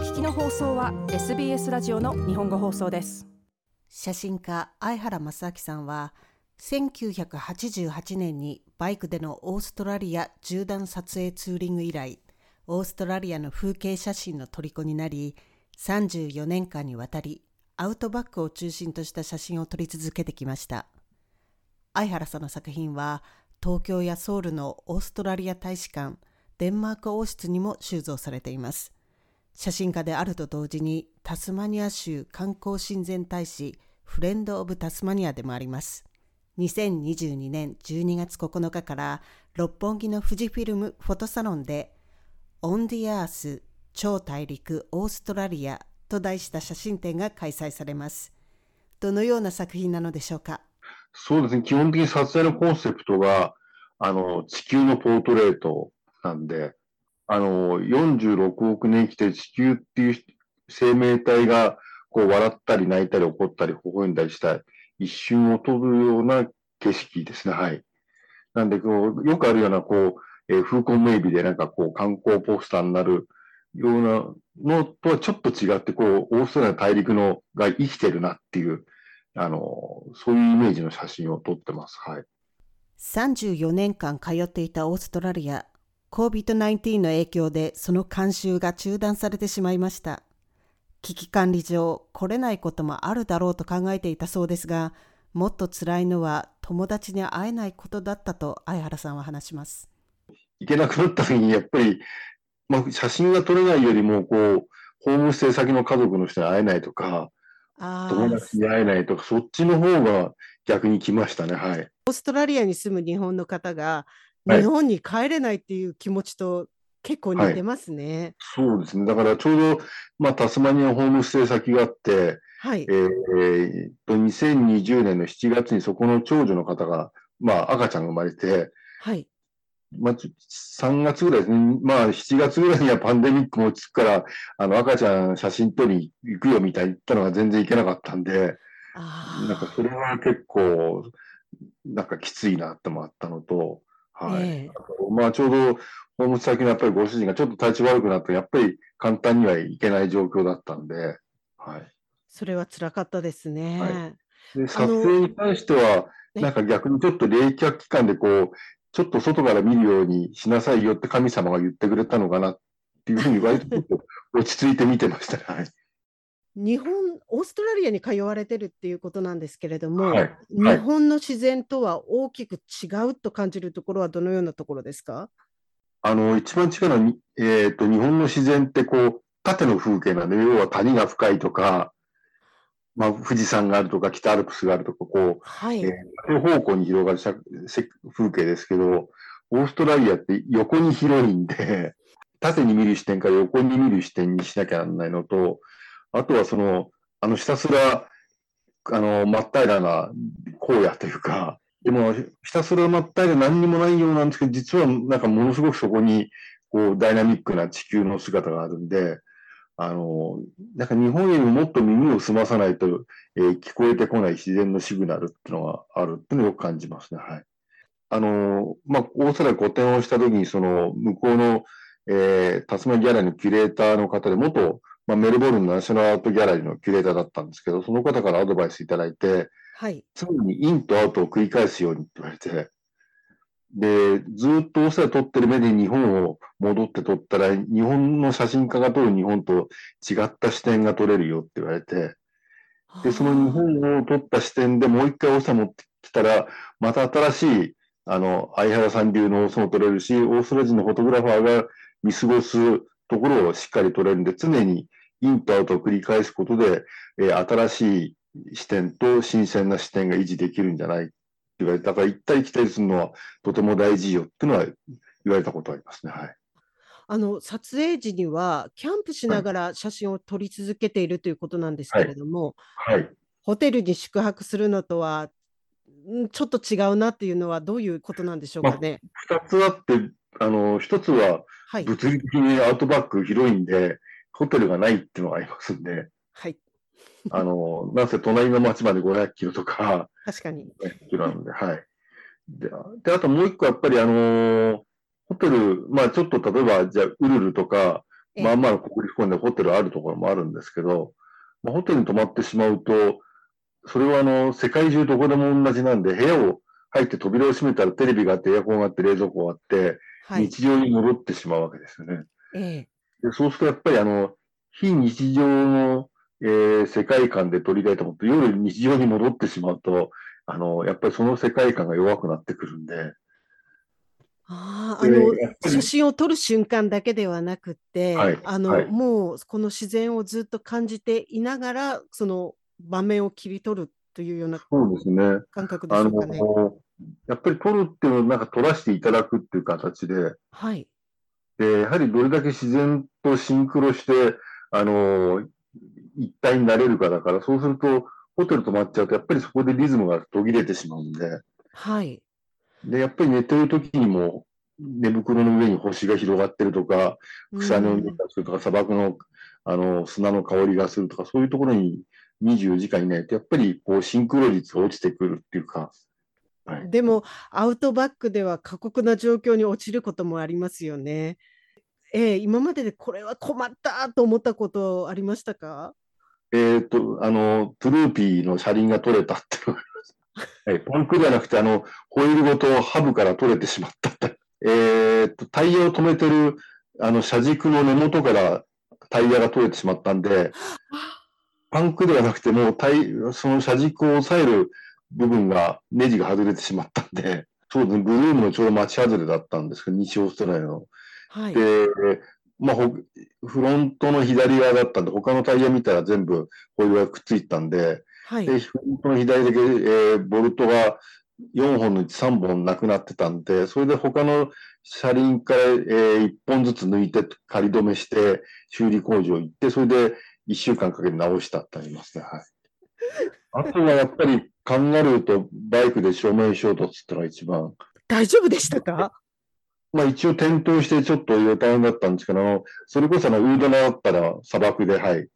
聞きの放送は SBS ラジオの日本語放送です。写真家相原正明さんは1988年にバイクでのオーストラリア縦断撮影ツーリング以来オーストラリアの風景写真の虜になり34年間にわたりアウトバックを中心とした写真を撮り続けてきました。相原さんの作品は東京やソウルのオーストラリア大使館デンマーク王室にも収蔵されています。写真家であると同時にタスマニア州観光親善大使 Friend of Tasmania でもあります2022年12月9日から六本木の富士フィルムフォトサロンで On the Earth 超大陸オーストラリアと題した写真展が開催されます。どのような作品なのでしょうか？そうですね。基本的に撮影のコンセプトが、あの、地球のポートレートなんで、あの、46億年生きて地球っていう生命体が、こう、笑ったり泣いたり怒ったり微笑んだりした一瞬を撮るような景色ですね。はい。なんで、こう、よくあるような、こう、えー、風光明媚でなんかこう、観光ポスターになるようなのとはちょっと違って、こう、オーストラリア大陸のが生きてるなっていう、あの、そういうイメージの写真を撮ってます。はい。34年間通っていたオーストラリア、COVID-19 の影響でその監修が中断されてしまいました。危機管理上、来れないこともあるだろうと考えていたそうですが、もっと辛いのは友達に会えないことだったと相原さんは話します。行けなくなった時にやっぱり、まあ、写真が撮れないよりも、こう、ホームステイ先の家族の人に会えないとか、友達に会えないとか、そっちの方が逆に来ましたね。はい。オーストラリアに住む日本の方が、日本に帰れないっていう気持ちと結構似てますね。はい、そうですね。だからちょうど、まあ、タスマニアホームステイ先があって、はい。えー、と、2020年の7月にそこの長女の方が、まあ、赤ちゃんが生まれて、はい。まあ、3月ぐらいですね。まあ、7月ぐらいにはパンデミックも落ち着くから、あの、赤ちゃん写真撮りに行くよみたいに言ったのが全然行けなかったんで、なんかそれは結構、なんかきついなってもあったのと、はい。えー、まあ、ちょうど、ホーム先のやっぱりご主人がちょっと体調悪くなって、やっぱり簡単にはいけない状況だったんで、はい。それは辛かったですね。はい、で撮影に関しては、なんか逆にちょっと冷却期間でこう、ちょっと外から見るようにしなさいよって神様が言ってくれたのかなっていうふうに割と落ち着いて見てましたね。はい日本、オーストラリアに通われてるっていうことなんですけれども、はいはい、日本の自然とは大きく違うと感じるところはどのようなところですか？あの、一番違うのは、えっ、ー、と、日本の自然ってこう、縦の風景なんで、要は谷が深いとか、まあ、富士山があるとか、北アルプスがあるとか、こう、はい、えー、方向に広がる風景ですけど、オーストラリアって横に広いんで、縦に見る視点から横に見る視点にしなきゃならないのと、あとはその、あの、ひたすら、あの、真っ平らな荒野というか、でも、ひたすら真っ平ら何にもないようなんですけど、実はなんかものすごくそこに、こう、ダイナミックな地球の姿があるんで、あの、なんか日本よりももっと耳を澄まさないと、えー、聞こえてこない自然のシグナルっていうのがあるっていうのをよく感じますね。はい。あの、まあ、オーストラリア個展をした時に、その、向こうの、えー、タスマギャラのキュレーターの方で、元、まあ、メルボルンのナショナルアートギャラリーのキュレーターだったんですけど、その方からアドバイスいただいて、はい。常にインとアウトを繰り返すようにって言われて、で、ずっとオセラ撮ってる目で日本を戻って撮ったら、日本の写真家が撮る日本と違った視点が撮れるよって言われて、で、その日本を撮った視点でもう一回オセラ持ってきたら、また新しい、あの、相原さん流のオセも撮れるし、オーストラリア人のフォトグラファーが見過ごすところをしっかり撮れるんで、常にインとアウトを繰り返すことで、えー、新しい視点と新鮮な視点が維持できるんじゃない？言われたから、行ったり来たりするのはとても大事よっていうのは言われたことありますね。はい。あの撮影時にはキャンプしながら写真を撮り続けているということなんですけれども、はい、はい、ホテルに宿泊するのとはちょっと違うなっていうのはどういうことなんでしょうかね。まあ、2つあってあの1つは物理的にアウトバック広いんで、はい、ホテルがないっていうのがありますんで、はい、あの、なんせ隣の町まで500キロとか、確かに。キロなんで、はい。で、であともう一個やっぱりあの、ホテル、まあちょっと例えば、じゃあ、ウルルとか、まあまあ国立公園でホテルあるところもあるんですけど、まあ、ホテルに泊まってしまうと、それはあの、世界中どこでも同じなんで、部屋を入って扉を閉めたらテレビがあって、エアコンがあって、冷蔵庫があって、はい、日常に戻ってしまうわけですよね。ええ、でそうするとやっぱりあの、非日常の、えー、世界観で撮りたいと思って、夜日常に戻ってしまうと、あの、やっぱりその世界観が弱くなってくるんで。ああ、あの、写真を撮る瞬間だけではなくて、はい、あの、はい、もうこの自然をずっと感じていながら、その場面を切り取るというようなそうですね。感覚でしょうかね。やっぱり撮るっていうのをなんか撮らせていただくっていう形で、はい。で、やはりどれだけ自然とシンクロして、あの、一体になれるかだから、そうすると、ホテル泊まっちゃうと、やっぱりそこでリズムが途切れてしまうんで、はい。で、やっぱり寝てる時にも、寝袋の上に星が広がってるとか、草の匂いがするとか、砂漠のあの砂の香りがするとか、そういうところに24時間いないと、やっぱりこうシンクロ率が落ちてくるっていうか。はい、でも、アウトバックでは過酷な状況に落ちることもありますよね。えー、今まででこれは困ったと思ったことありましたか？えっ、と、あの、トゥルーピーの車輪が取れたって。はい、パンクじゃなくて、あの、ホイールごとハブから取れてしまった。えっと、タイヤを止めてる、あの、車軸の根元からタイヤが取れてしまったんで、パンクではなくて、もうタイ、その車軸を押さえる部分が、ネジが外れてしまったんで、そうですね、ブルームのちょうど町外れだったんですけど、西オーストラリアの。はい、で、まあ、フロントの左側だったんで、他のタイヤ見たら全部ホイールがくっついたんで、はい、でフロントの左だけ、えー、ボルトが4本のうち3本なくなってたんで、それで他の車輪から、えー、1本ずつ抜いて仮止めして修理工場行って、それで1週間かけて直したってありますね。はい。あとはやっぱりカンガルーとバイクで正面衝突ってのが一番。大丈夫でしたか？まあ一応転倒してちょっと大変だったんですけど、それこそあのウードナだったら砂漠で、はい。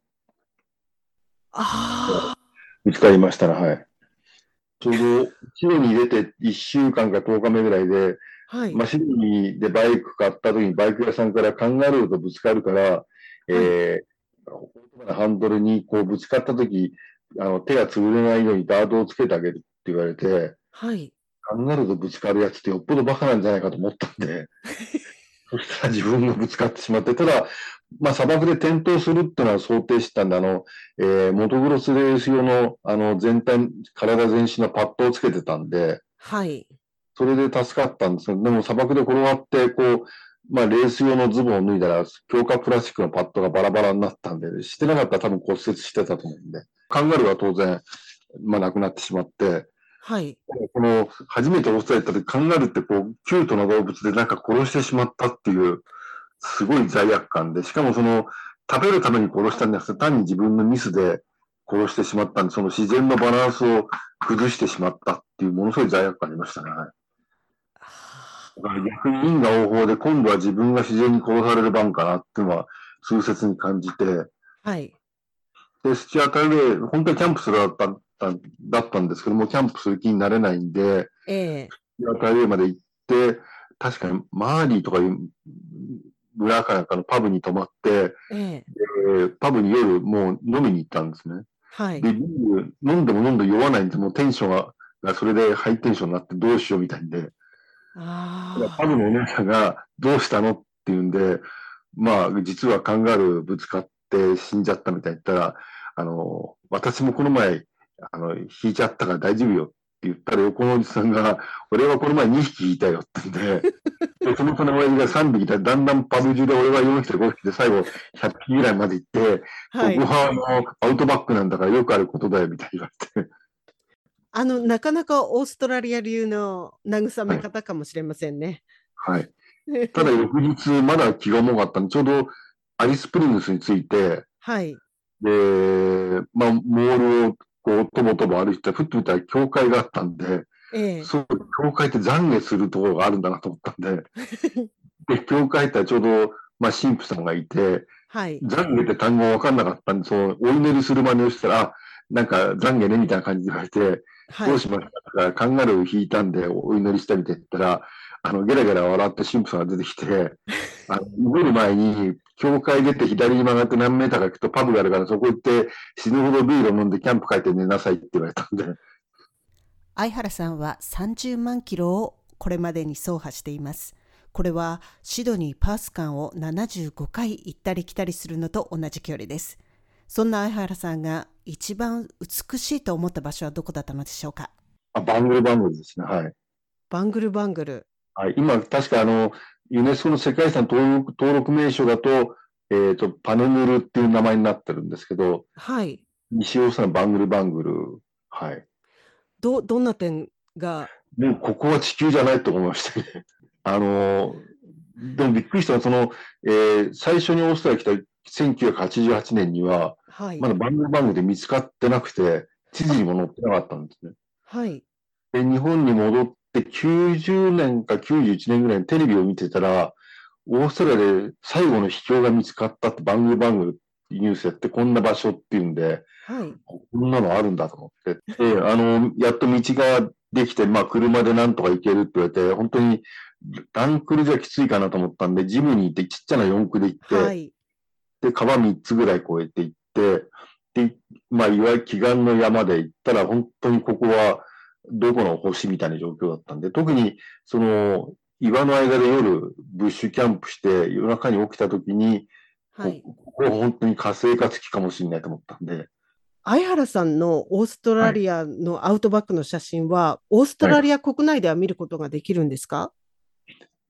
ああ。見つかりましたら、はい。ちょうどシドニー出て1週間か10日目ぐらいで、はい、まあシドニーでバイク買った時にバイク屋さんからカンガルーとぶつかるから、はい、えー、ハンドルにこうぶつかった時、あの手が潰れないようにダートをつけてあげるって言われて、はい。カンガルーとぶつかるやつってよっぽどバカなんじゃないかと思ったんで、そしたら自分がぶつかってしまって、ただ、まあ、砂漠で転倒するっていうのは想定したんで、あの、えー、モトクロスレース用の、あの、全体、体全身のパッドをつけてたんで、はい。それで助かったんです。けど、でも砂漠で転がって、こう、まあ、レース用のズボンを脱いだら、強化プラスチックのパッドがバラバラになったんで、してなかったら多分骨折してたと思うんで、カンガルーは当然、まあ、亡くなってしまって、はい。この、初めてオーストラリア行った時、カンガルーってこう、キュートな動物でなんか殺してしまったっていう、すごい罪悪感で、しかもその、食べるために殺したんじゃなくて、単に自分のミスで殺してしまったんで、その自然のバランスを崩してしまったっていう、ものすごい罪悪感ありましたね。だから逆に因果応報で、今度は自分が自然に殺される番かなっていうのは、痛切に感じて、はい。で、スチアタイで、本当にキャンプするだっただったんですけども、キャンプする気になれないんで、ええー。スチアタイまで行って、確かにマーリーとかいう村かなんかのパブに泊まって、ええ、パブに夜もう飲みに行ったんですね。はい。で、飲んでも飲んで酔わないんで、もうテンションが、がそれでハイテンションになってどうしようみたいんで、あパブのお姉さんがどうしたのって言うんで、まあ、実はカンガルーぶつかって死んじゃったみたいに言ったら、あの、私もこの前、あの、引いちゃったから大丈夫よ言ったら横のおじさんが、俺はこの前2匹いたよってん で、でその子の親父が3匹いたら、だんだんパブ中で俺は4匹と5匹で最後100匹ぐらいまで行って、はい、ここはあのアウトバックなんだからよくあることだよみたいに言われて。あの、なかなかオーストラリア流の慰め方かもしれませんね。はい。はい、ただ翌日、まだ気が重かったんで、ちょうどアリスプリングスについて、はい。で、まあ、モールをこう、とぼとぼ歩いて、ふっと見たら教会があったんで、ええ、そう、教会って懺悔するところがあるんだなと思ったんで、で、教会ってちょうど、まあ、神父さんがいて、はい。懺悔って単語分かんなかったんで、その、お祈りする真似をしたら、なんか、懺悔ね、みたいな感じで言われて、はい、どうしましたかカンガルー引いたんで、お祈りしたみたいって言ったら、あの、ゲラゲラ笑って神父さんが出てきて、あの、祈る前に、教会出て左に曲がって何メーターか行くとパブがあるからそこ行って死ぬほどビールを飲んでキャンプ帰って寝なさいって言われたんで。相原さんは30万キロをこれまでに走破しています。これはシドニー・パース間を75回行ったり来たりするのと同じ距離です。そんな相原さんが一番美しいと思った場所はどこだったのでしょうか？あバングルバングルですね。はい。バングルバングル。はい。今、確かあの、ユネスコの世界遺産登録登録名称だと、えっ、ー、と、パネヌルっていう名前になってるんですけど、はい。西大阪バングルバングル。はい。ど、どんな点が？もうここは地球じゃないと思いましたね。あの、でもびっくりしたのは、その、えー、最初にオーストラリア来た1988年には、はい、まだ番組番組で見つかってなくて、地図にも載ってなかったんですね。はい。で、日本に戻って90年か91年ぐらいにテレビを見てたら、オーストラリアで最後の秘境が見つかったって番組番組ニュースやってこんな場所っていうんで、はい、こんなのあるんだと思って。で、あの、やっと道ができて、まあ車でなんとか行けるって言われて、本当にランクルじゃきついかなと思ったんで、ジムに行ってちっちゃな四駆で行って、はい、で、川3つぐらい越えて行って、で、まあ、いわゆる祈願の山で行ったら、本当にここはどこの星みたいな状況だったんで、特に、その、岩の間で夜、ブッシュキャンプして、夜中に起きた時に、はい、ここは本当に火星か月かもしれないと思ったんで。相原さんのオーストラリアのアウトバックの写真は、はい、オーストラリア国内では見ることができるんですか、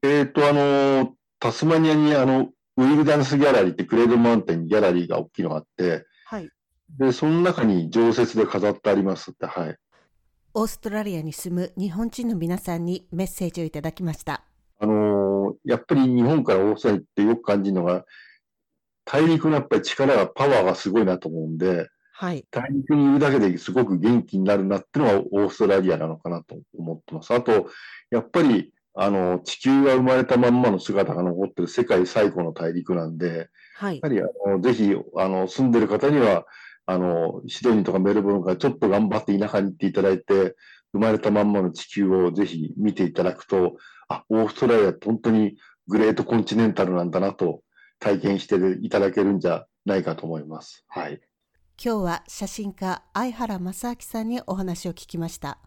えっ、ー、と、あの、タスマニアにあの、ウィルダンスギャラリーってクレードマウンテンにギャラリーが大きいのがあって、はい。で、その中に常設で飾ってありますって、はい。オーストラリアに住む日本人の皆さんにメッセージをいただきました。あのー、やっぱり日本からオーストラリアってよく感じるのが、大陸のやっぱり力が、パワーがすごいなと思うんで、はい。大陸にいるだけですごく元気になるなっていうのがオーストラリアなのかなと思ってます。あと、やっぱりあの、地球が生まれたまんまの姿が残ってる世界最古の大陸なんで、はい。やはり、あの、ぜひ、あの、住んでる方には、あの、シドニーとかメルボルンからちょっと頑張って田舎に行っていただいて、生まれたまんまの地球をぜひ見ていただくと、あ、オーストラリアって本当にグレートコンチネンタルなんだなと体験していただけるんじゃないかと思います。はい。今日は写真家相原正明さんにお話を聞きました。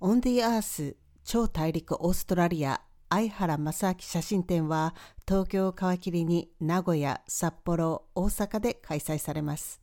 On the Earth 超大陸オーストラリア相原正明写真展は東京を皮切りに名古屋、札幌、大阪で開催されます